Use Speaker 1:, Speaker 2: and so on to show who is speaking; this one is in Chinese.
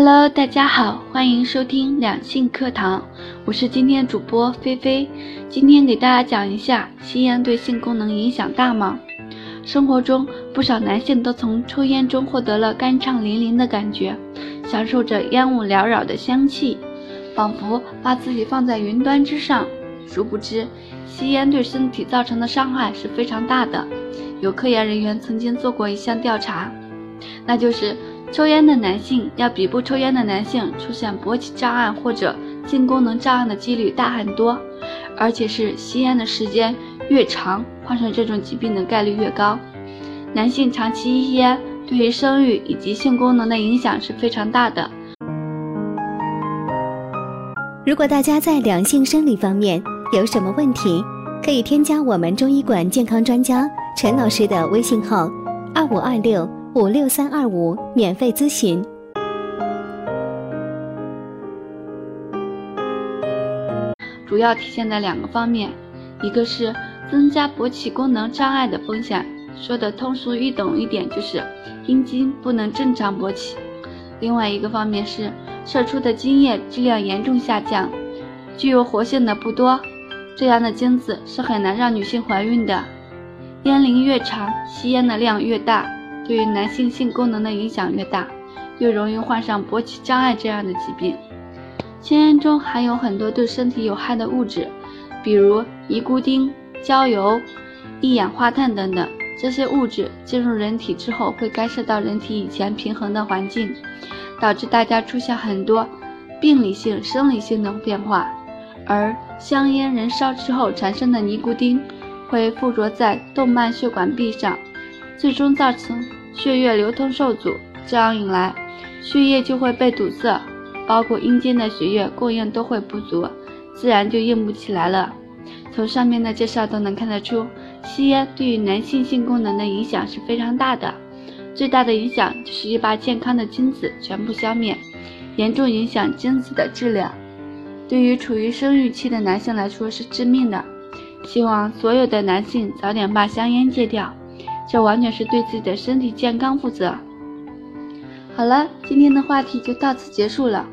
Speaker 1: Hello，大家好，欢迎收听两性课堂，我是今天主播菲菲。今天给大家讲一下吸烟对性功能影响大吗？生活中不少男性都从抽烟中获得了酣畅淋漓的感觉，享受着烟雾缭绕的香气，仿佛把自己放在云端之上。殊不知，吸烟对身体造成的伤害是非常大的。有科研人员曾经做过一项调查，那就是抽烟的男性要比不抽烟的男性出现勃起障碍或者性功能障碍的几率大很多，而且是吸烟的时间越长，患上这种疾病的概率越高。男性长期吸烟对于生育以及性功能的影响是非常大的。
Speaker 2: 如果大家在两性生理方面有什么问题，可以添加我们中医馆健康专家陈老师的微信号：二五二六五六三二五，免费咨询。
Speaker 1: 主要体现在两个方面，一个是增加勃起功能障碍的风险，说的通俗易懂一点就是阴茎不能正常勃起；另外一个方面是射出的精液质量严重下降，具有活性的不多。这样的精子是很难让女性怀孕的。烟龄越长，吸烟的量越大，对于男性性功能的影响越大，越容易患上勃起障碍这样的疾病。香烟中含有很多对身体有害的物质，比如尼古丁、焦油、一氧化碳等等。这些物质进入人体之后，会干涉到人体以前平衡的环境，导致大家出现很多病理性、生理性的变化。而香烟燃烧之后产生的尼古丁会附着在动脉血管壁上，最终造成血液流通受阻，这样一来，血液就会被堵塞，包括阴茎的血液供应都会不足，自然就硬不起来了。从上面的介绍都能看得出，吸烟对于男性性功能的影响是非常大的，最大的影响就是把健康的精子全部消灭，严重影响精子的质量。对于处于生育期的男性来说是致命的，希望所有的男性早点把香烟戒掉，这完全是对自己的身体健康负责。好了，今天的话题就到此结束了。